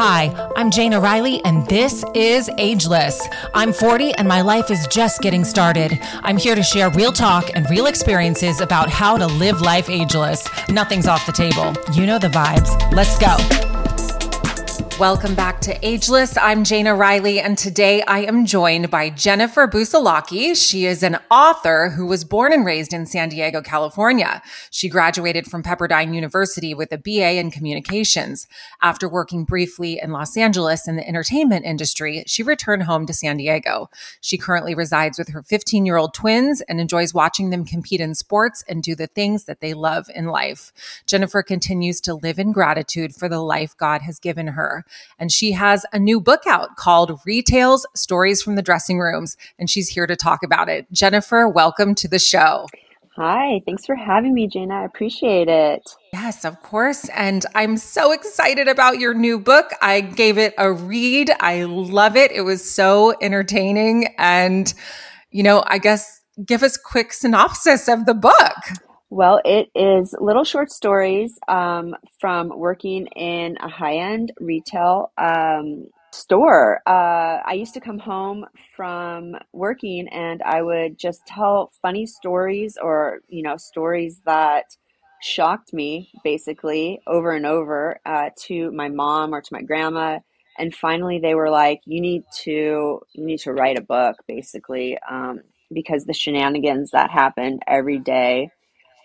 Hi, I'm Jayna Rylee, and this is Ageless. I'm 40 and my life is just getting started. I'm here to share real talk and real experiences about how to live life ageless. Nothing's off the table. You know the vibes. Let's go. Welcome back to Ageless. I'm Jayna Rylee, and today I am joined by Jennifer Busalacchi. She is an author who was born and raised in San Diego, California. She graduated from Pepperdine University with a BA in communications. After working briefly in Los Angeles in the entertainment industry, she returned home to San Diego. She currently resides with her 15 year old twins and enjoys watching them compete in sports and do the things that they love in life. Jennifer continues to live in gratitude for the life God has given her. And she has a new book out called Re-Tales Stories from the Dressing Rooms. And she's here to talk about it. Jennifer, welcome to the show. Hi, thanks for having me, Jayna. I appreciate it. Yes, of course. And I'm so excited about your new book. I gave it a read. I love it. It was so entertaining. And, you know, I guess give us quick synopsis of the book. Well, it is little short stories um, from working in a high end retail um, store. Uh, I used to come home from working and I would just tell funny stories or, you know, stories that shocked me basically over and over uh, to my mom or to my grandma. And finally, they were like, "You need to, you need to write a book, basically, um, because the shenanigans that happened every day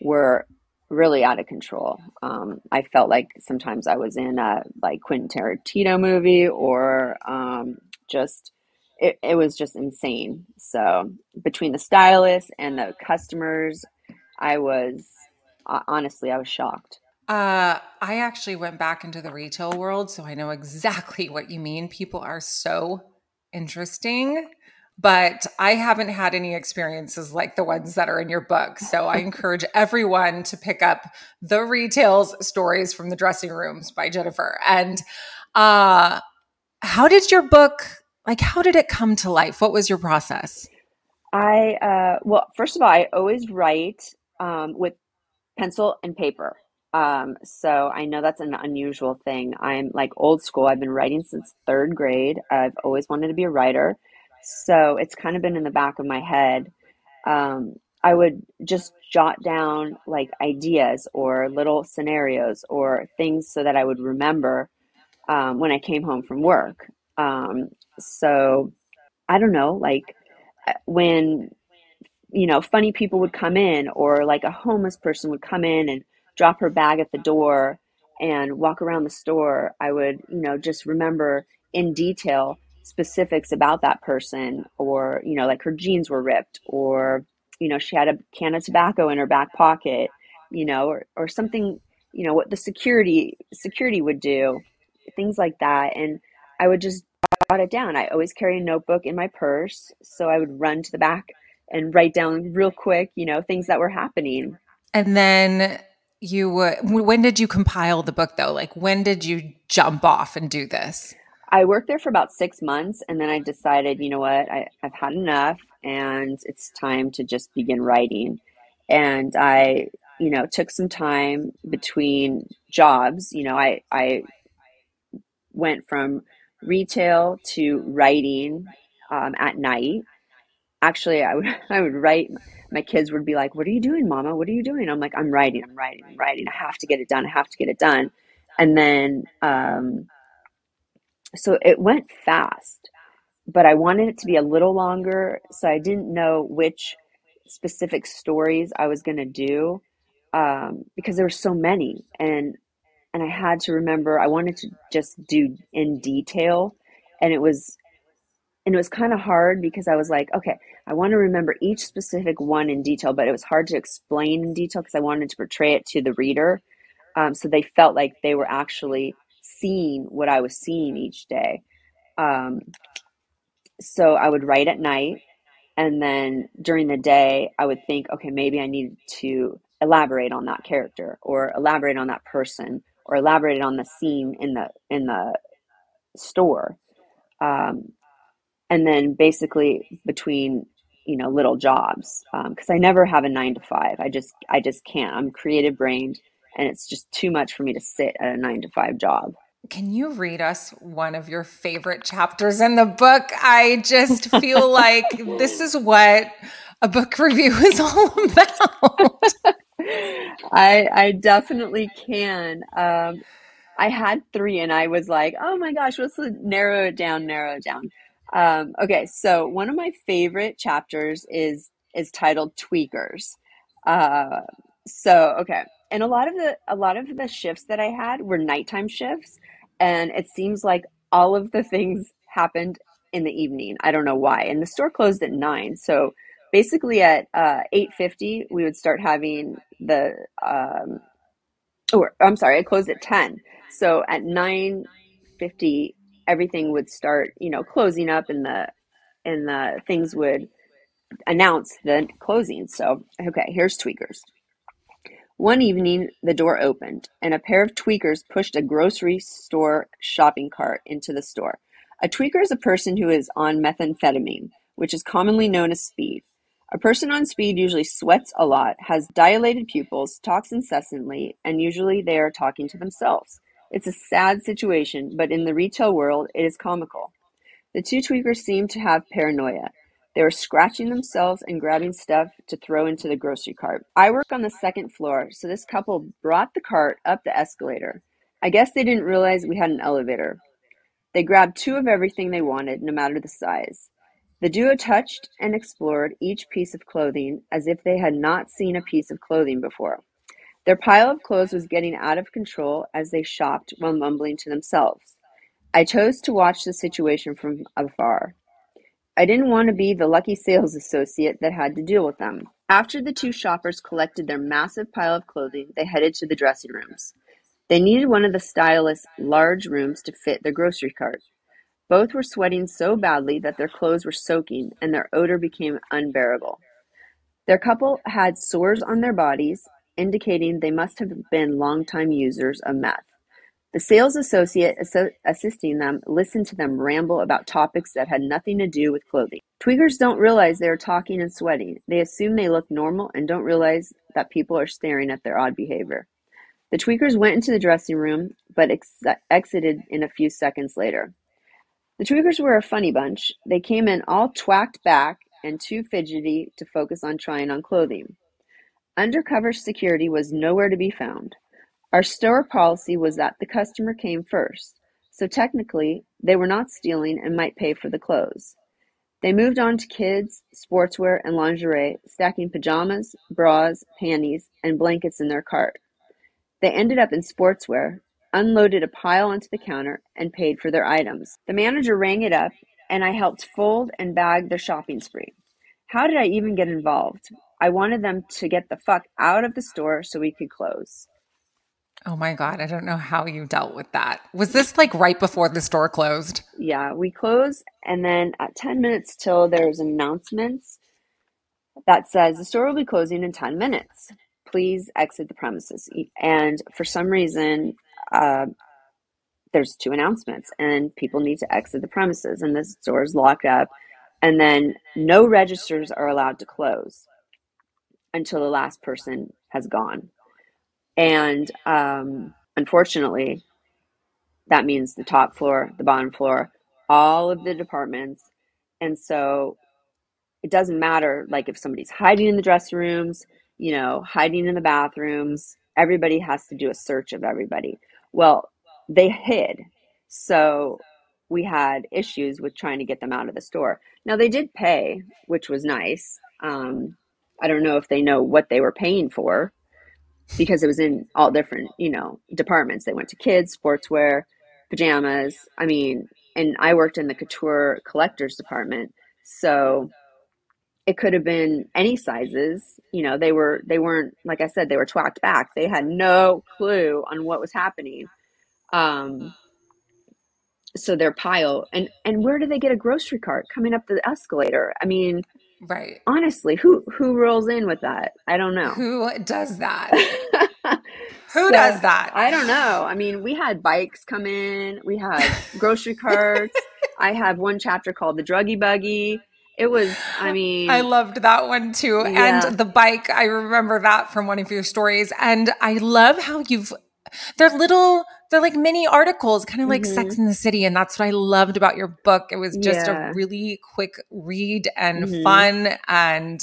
were really out of control. Um, I felt like sometimes I was in a like Quentin Tarantino movie or um, just it, it was just insane. So between the stylist and the customers, I was honestly I was shocked. Uh, I actually went back into the retail world, so I know exactly what you mean. People are so interesting but I haven't had any experiences like the ones that are in your book. So I encourage everyone to pick up the Re-Tales stories from the dressing rooms by Jennifer. And uh how did your book like how did it come to life? What was your process? I uh well, first of all, I always write um with pencil and paper. Um, so I know that's an unusual thing. I'm like old school. I've been writing since third grade. I've always wanted to be a writer. So it's kind of been in the back of my head. Um, I would just jot down like ideas or little scenarios or things so that I would remember um, when I came home from work. Um, so I don't know, like uh, when, you know, funny people would come in or like a homeless person would come in and drop her bag at the door and walk around the store, I would, you know, just remember in detail specifics about that person or you know like her jeans were ripped or you know she had a can of tobacco in her back pocket you know or, or something you know what the security security would do things like that. And i would just jot it down. I always carry a notebook in my purse so i would run to the back and write down real quick you know things that were happening. And then you would when did you compile the book though? Like when did you jump off and do this I worked there for about six months and then I decided, you know what, I, I've had enough and it's time to just begin writing. And I, you know, took some time between jobs. You know, I, I went from retail to writing um, at night. Actually, I would, I would write. My kids would be like, What are you doing, mama? What are you doing? I'm like, I'm writing, I'm writing, I'm writing. I have to get it done. I have to get it done. And then, um, so it went fast, but I wanted it to be a little longer. So I didn't know which specific stories I was going to do um, because there were so many, and and I had to remember I wanted to just do in detail, and it was and it was kind of hard because I was like, okay, I want to remember each specific one in detail, but it was hard to explain in detail because I wanted to portray it to the reader, um, so they felt like they were actually seeing what I was seeing each day. Um, so I would write at night, and then during the day, I would think, okay, maybe I need to elaborate on that character, or elaborate on that person, or elaborate on the scene in the in the store. Um, and then basically between you know little jobs because um, I never have a nine to five. I just I just can't. I'm creative brained, and it's just too much for me to sit at a nine to five job. Can you read us one of your favorite chapters in the book? I just feel like this is what a book review is all about. I I definitely can. Um, I had three, and I was like, "Oh my gosh, let's narrow it down, narrow it down." Um, okay, so one of my favorite chapters is is titled "Tweakers." Uh, so okay, and a lot of the a lot of the shifts that I had were nighttime shifts, and it seems like all of the things happened in the evening. I don't know why. And the store closed at nine, so basically at uh, eight fifty we would start having the um, or I'm sorry, I closed at ten. So at nine fifty, everything would start, you know, closing up, and the and the things would announce the closing. So okay, here's tweakers. One evening the door opened, and a pair of tweakers pushed a grocery store shopping cart into the store. A tweaker is a person who is on methamphetamine, which is commonly known as speed. A person on speed usually sweats a lot, has dilated pupils, talks incessantly, and usually they are talking to themselves. It's a sad situation, but in the retail world, it is comical. The two tweakers seem to have paranoia. They were scratching themselves and grabbing stuff to throw into the grocery cart. I work on the second floor, so this couple brought the cart up the escalator. I guess they didn't realize we had an elevator. They grabbed two of everything they wanted, no matter the size. The duo touched and explored each piece of clothing as if they had not seen a piece of clothing before. Their pile of clothes was getting out of control as they shopped while mumbling to themselves. I chose to watch the situation from afar. I didn't want to be the lucky sales associate that had to deal with them. After the two shoppers collected their massive pile of clothing, they headed to the dressing rooms. They needed one of the stylist's large rooms to fit their grocery cart. Both were sweating so badly that their clothes were soaking and their odor became unbearable. Their couple had sores on their bodies, indicating they must have been longtime users of meth. The sales associate assisting them listened to them ramble about topics that had nothing to do with clothing. Tweakers don't realize they are talking and sweating. They assume they look normal and don't realize that people are staring at their odd behavior. The tweakers went into the dressing room, but ex- exited in a few seconds later. The tweakers were a funny bunch. They came in all twacked back and too fidgety to focus on trying on clothing. Undercover security was nowhere to be found. Our store policy was that the customer came first, so technically they were not stealing and might pay for the clothes. They moved on to kids, sportswear, and lingerie, stacking pajamas, bras, panties, and blankets in their cart. They ended up in sportswear, unloaded a pile onto the counter, and paid for their items. The manager rang it up, and I helped fold and bag their shopping spree. How did I even get involved? I wanted them to get the fuck out of the store so we could close. Oh my God. I don't know how you dealt with that. Was this like right before the store closed? Yeah, we closed. And then at 10 minutes till there's announcements that says the store will be closing in 10 minutes. Please exit the premises. And for some reason, uh, there's two announcements and people need to exit the premises and the store is locked up. And then no registers are allowed to close until the last person has gone. And um, unfortunately, that means the top floor, the bottom floor, all of the departments. And so it doesn't matter like if somebody's hiding in the dressing rooms, you know, hiding in the bathrooms, everybody has to do a search of everybody. Well, they hid. So we had issues with trying to get them out of the store. Now they did pay, which was nice. Um, I don't know if they know what they were paying for, because it was in all different, you know, departments. They went to kids, sportswear, pajamas. I mean, and I worked in the couture collectors department. So it could have been any sizes. You know, they were they weren't like I said, they were twacked back. They had no clue on what was happening. Um so their pile and and where do they get a grocery cart coming up the escalator? I mean, Right. Honestly, who who rolls in with that? I don't know. Who does that? who so, does that? I don't know. I mean, we had bikes come in, we had grocery carts. I have one chapter called the druggy buggy. It was, I mean, I loved that one too. Yeah. And the bike, I remember that from one of your stories. And I love how you've, they're little they're like mini articles, kind of like mm-hmm. Sex in the City. And that's what I loved about your book. It was just yeah. a really quick read and mm-hmm. fun. And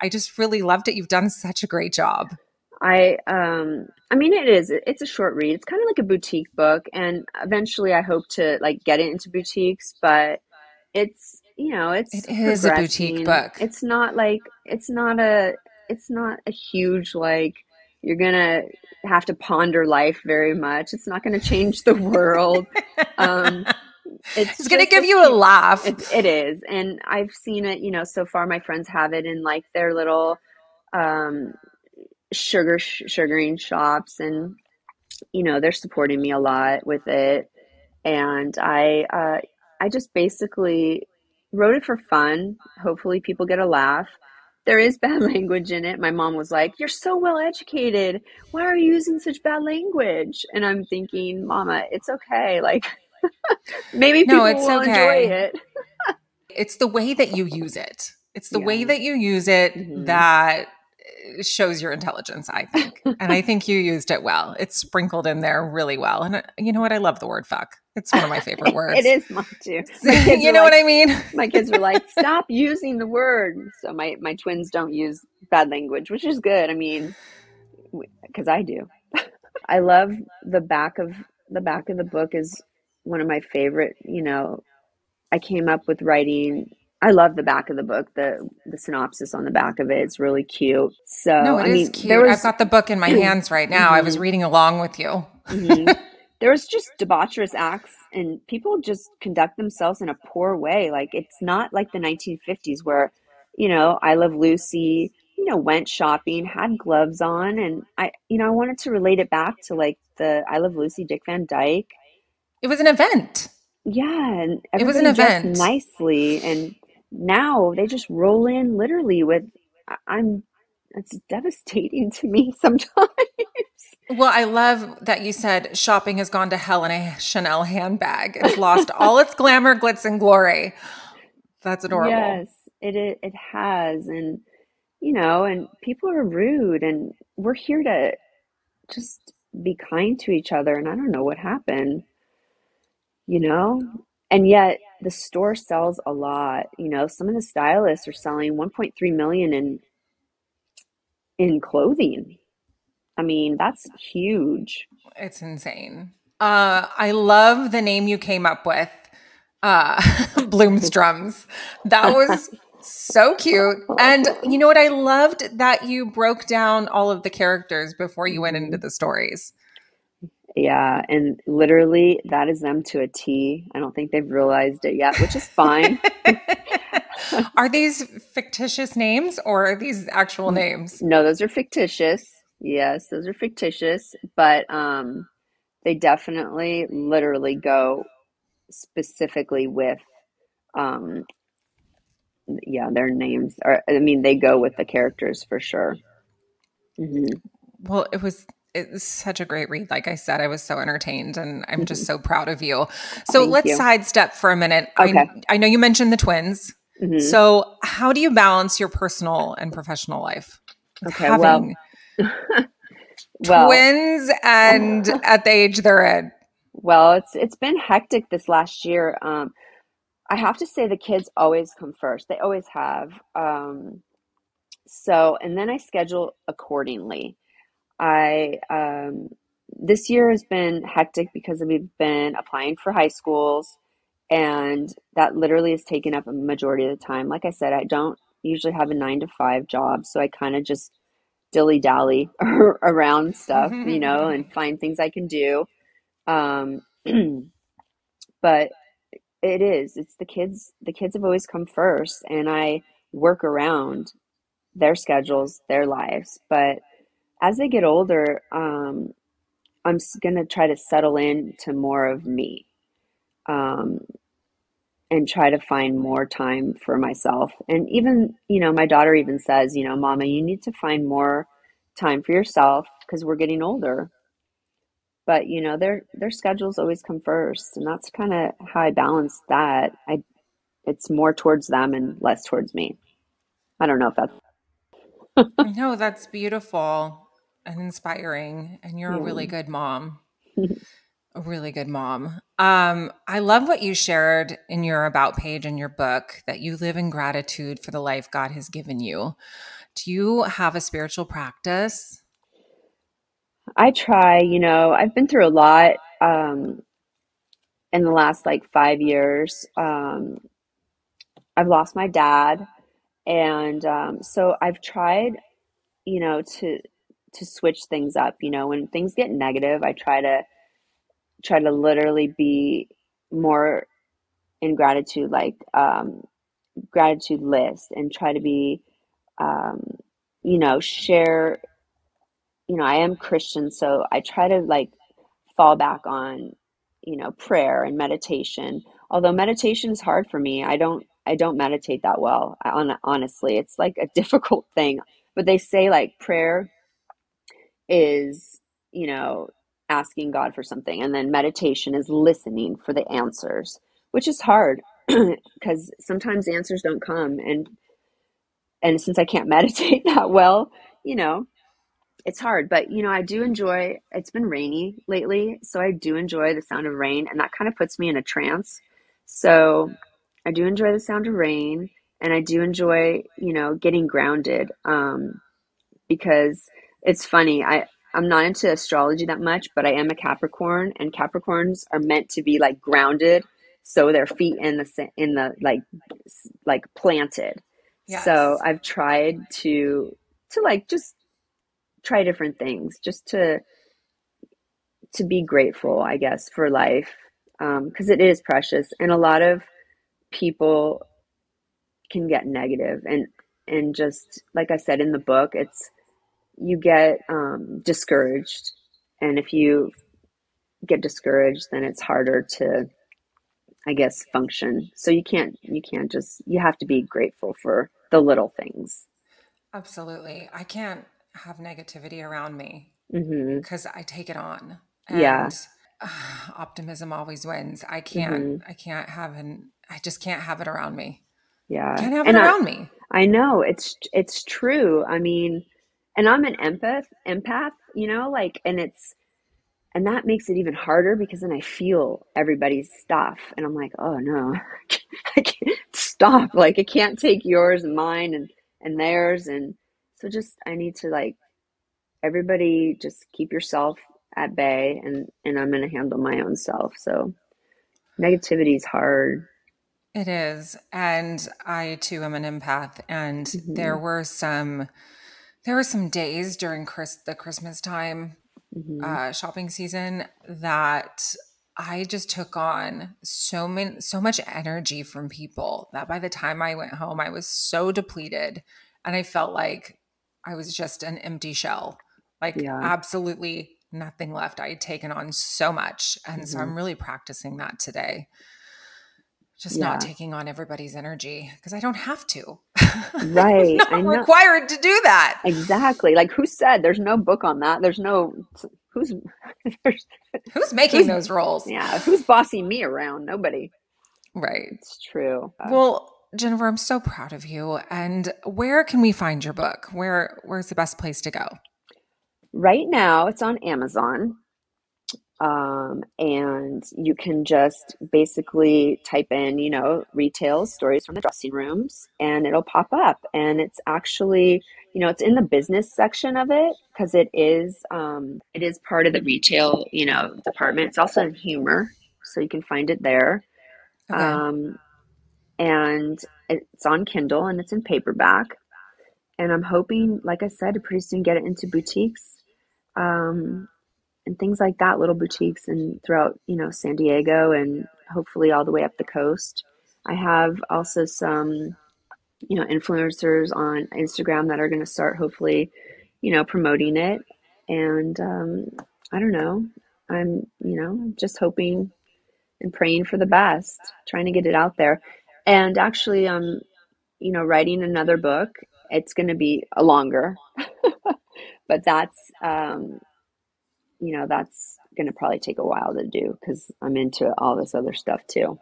I just really loved it. You've done such a great job. I um I mean it is it's a short read. It's kind of like a boutique book and eventually I hope to like get it into boutiques, but it's you know, it's It is a boutique book. It's not like it's not a it's not a huge like you're going to have to ponder life very much. It's not going to change the world. um it's, it's going to give you a laugh. It, it is. And I've seen it, you know, so far my friends have it in like their little um sugar sugaring shops and you know they're supporting me a lot with it and i uh, i just basically wrote it for fun hopefully people get a laugh there is bad language in it my mom was like you're so well educated why are you using such bad language and i'm thinking mama it's okay like maybe people no, it's will okay. enjoy it it's the way that you use it it's the yeah. way that you use it mm-hmm. that shows your intelligence, I think. and I think you used it well. It's sprinkled in there really well. And uh, you know what? I love the word fuck. It's one of my favorite words. it is mine too. you know like, what I mean? my kids were like, stop using the word. So my, my twins don't use bad language, which is good. I mean, because I do. I love the back of the back of the book is one of my favorite, you know, I came up with writing I love the back of the book. The the synopsis on the back of it. It's really cute. So no, it I is mean, cute. Was, I've got the book in my hands right now. Mm-hmm. I was mm-hmm. reading along with you. mm-hmm. There was just debaucherous acts, and people just conduct themselves in a poor way. Like it's not like the 1950s where, you know, I Love Lucy, you know, went shopping, had gloves on, and I, you know, I wanted to relate it back to like the I Love Lucy, Dick Van Dyke. It was an event. Yeah, and it was an event nicely and now they just roll in literally with i'm it's devastating to me sometimes. Well i love that you said shopping has gone to hell in a chanel handbag. It's lost all its glamour glitz and glory. That's adorable. Yes it, it it has and you know and people are rude and we're here to just be kind to each other and i don't know what happened you know? And yet the store sells a lot. You know some of the stylists are selling 1.3 million in in clothing. I mean that's huge. It's insane. Uh i love the name you came up with uh bloomstrums. That was so cute. And you know what i loved? That you broke down all of the characters before you went into the stories yeah, and literally that is them to a T. I don't think they've realized it yet, which is fine. are these fictitious names or are these actual names? No, those are fictitious. Yes, those are fictitious, but um they definitely literally go specifically with um yeah, their names are I mean they go with the characters for sure. Mm-hmm. Well, it was it's such a great read. Like I said, I was so entertained and I'm just so proud of you. So Thank let's you. sidestep for a minute. Okay. I, I know you mentioned the twins. Mm-hmm. So how do you balance your personal and professional life? Okay, Having well, well, twins and at the age they're in. Well, it's it's been hectic this last year. Um, I have to say the kids always come first. They always have. Um, so, and then I schedule accordingly. I um, this year has been hectic because we've been applying for high schools, and that literally has taken up a majority of the time. Like I said, I don't usually have a nine to five job, so I kind of just dilly dally around stuff, you know, and find things I can do. Um, but it is it's the kids the kids have always come first and i work around their schedules their lives but as they get older, um, I'm going to try to settle in to more of me um, and try to find more time for myself. And even, you know, my daughter even says, you know, Mama, you need to find more time for yourself because we're getting older. But you know, their their schedules always come first, and that's kind of how I balance that. I it's more towards them and less towards me. I don't know if that's no, that's beautiful and inspiring and you're yeah. a really good mom a really good mom. Um, I love what you shared in your about page in your book that you live in gratitude for the life God has given you. Do you have a spiritual practice? I try, you know, I've been through a lot um, in the last like five years. Um, I've lost my dad, and um, so I've tried, you know, to to switch things up. You know, when things get negative, I try to try to literally be more in gratitude, like um, gratitude list, and try to be, um, you know, share. You know, I am Christian, so I try to like fall back on, you know, prayer and meditation. Although meditation is hard for me, I don't I don't meditate that well. On honestly, it's like a difficult thing. But they say like prayer is, you know, asking God for something, and then meditation is listening for the answers, which is hard because sometimes answers don't come, and and since I can't meditate that well, you know, it's hard. But you know, I do enjoy. It's been rainy lately, so I do enjoy the sound of rain, and that kind of puts me in a trance. So I do enjoy the sound of rain, and I do enjoy, you know, getting grounded. Um, because it's funny. I I'm not into astrology that much, but I am a Capricorn, and Capricorns are meant to be like grounded, so their feet in the in the like like planted. Yes. So I've tried to to like just try different things, just to to be grateful, I guess, for life, because um, it is precious, and a lot of people can get negative and and just like I said in the book, it's you get um, discouraged. And if you get discouraged, then it's harder to, I guess, function. So you can't, you can't just, you have to be grateful for the little things. Absolutely. I can't have negativity around me because mm-hmm. I take it on. And yeah. Optimism always wins. I can't, mm-hmm. I can't have an, I just can't have it around me. Yeah. Can't have and it around I, me. I know it's, it's true. I mean, and I'm an empath, empath, you know, like, and it's, and that makes it even harder because then I feel everybody's stuff and I'm like, oh no, I can't stop. Like, I can't take yours and mine and, and theirs. And so just, I need to like, everybody just keep yourself at bay and, and I'm going to handle my own self. So negativity is hard. It is. And I too am an empath. And mm-hmm. there were some, there were some days during Chris the Christmas time mm-hmm. uh, shopping season that I just took on so many so much energy from people that by the time I went home I was so depleted and I felt like I was just an empty shell. Like yeah. absolutely nothing left. I had taken on so much. And mm-hmm. so I'm mm-hmm. really practicing that today just yeah. not taking on everybody's energy because I don't have to. Right. I'm required to do that. Exactly. Like who said there's no book on that? There's no who's who's making who's, those rules? Yeah. Who's bossing me around? Nobody. Right. It's true. Well, Jennifer, I'm so proud of you. And where can we find your book? Where where's the best place to go? Right now it's on Amazon. Um, and you can just basically type in, you know, retail stories from the dressing rooms and it'll pop up. And it's actually, you know, it's in the business section of it because it is, um, it is part of the retail, you know, department. It's also in humor, so you can find it there. Okay. Um, and it's on Kindle and it's in paperback. And I'm hoping, like I said, to pretty soon get it into boutiques. Um, and things like that, little boutiques and throughout, you know, San Diego and hopefully all the way up the coast. I have also some, you know, influencers on Instagram that are going to start hopefully, you know, promoting it. And um, I don't know. I'm, you know, just hoping and praying for the best, trying to get it out there. And actually, um, you know, writing another book. It's going to be a longer, but that's um, you know, that's going to probably take a while to do because I'm into all this other stuff too.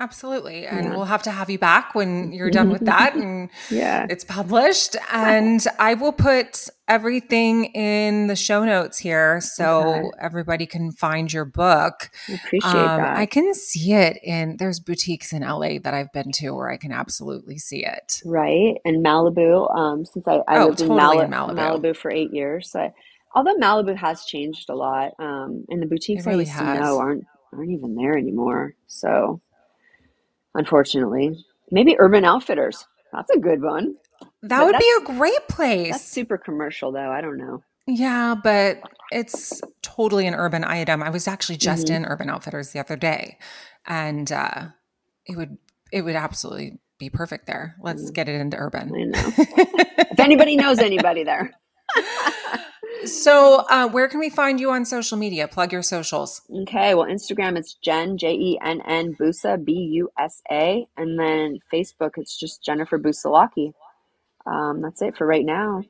Absolutely. And yeah. we'll have to have you back when you're done with that and yeah. it's published. And I will put everything in the show notes here so okay. everybody can find your book. I appreciate um, that. I can see it in there's boutiques in LA that I've been to where I can absolutely see it. Right. And Malibu. Um, since I, I oh, lived totally in, in, Malibu. Malibu for eight years. I, although Malibu has changed a lot, um, and the boutiques really I used has. to know aren't aren't even there anymore. So unfortunately. Maybe Urban Outfitters. That's a good one. That but would be a great place. That's super commercial, though. I don't know. Yeah, but it's totally an urban item. I was actually just mm-hmm. in Urban Outfitters the other day, and uh, it would it would absolutely be perfect there. Let's mm. get it into urban. I know. if anybody knows anybody there. So, uh, where can we find you on social media? Plug your socials. Okay. Well, Instagram, it's Jen, J E N N Busa, B U S A. And then Facebook, it's just Jennifer Busalacchi. Um, that's it for right now.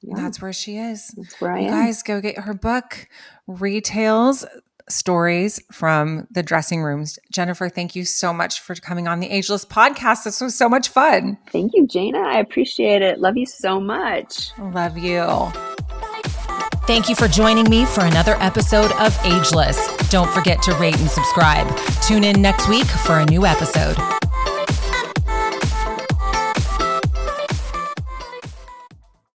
Yeah. That's where she is. That's where I you am. Guys, go get her book, Re-Tales Stories from the Dressing Rooms. Jennifer, thank you so much for coming on the Ageless podcast. This was so much fun. Thank you, Jayna. I appreciate it. Love you so much. Love you. Thank you for joining me for another episode of Ageless. Don't forget to rate and subscribe. Tune in next week for a new episode.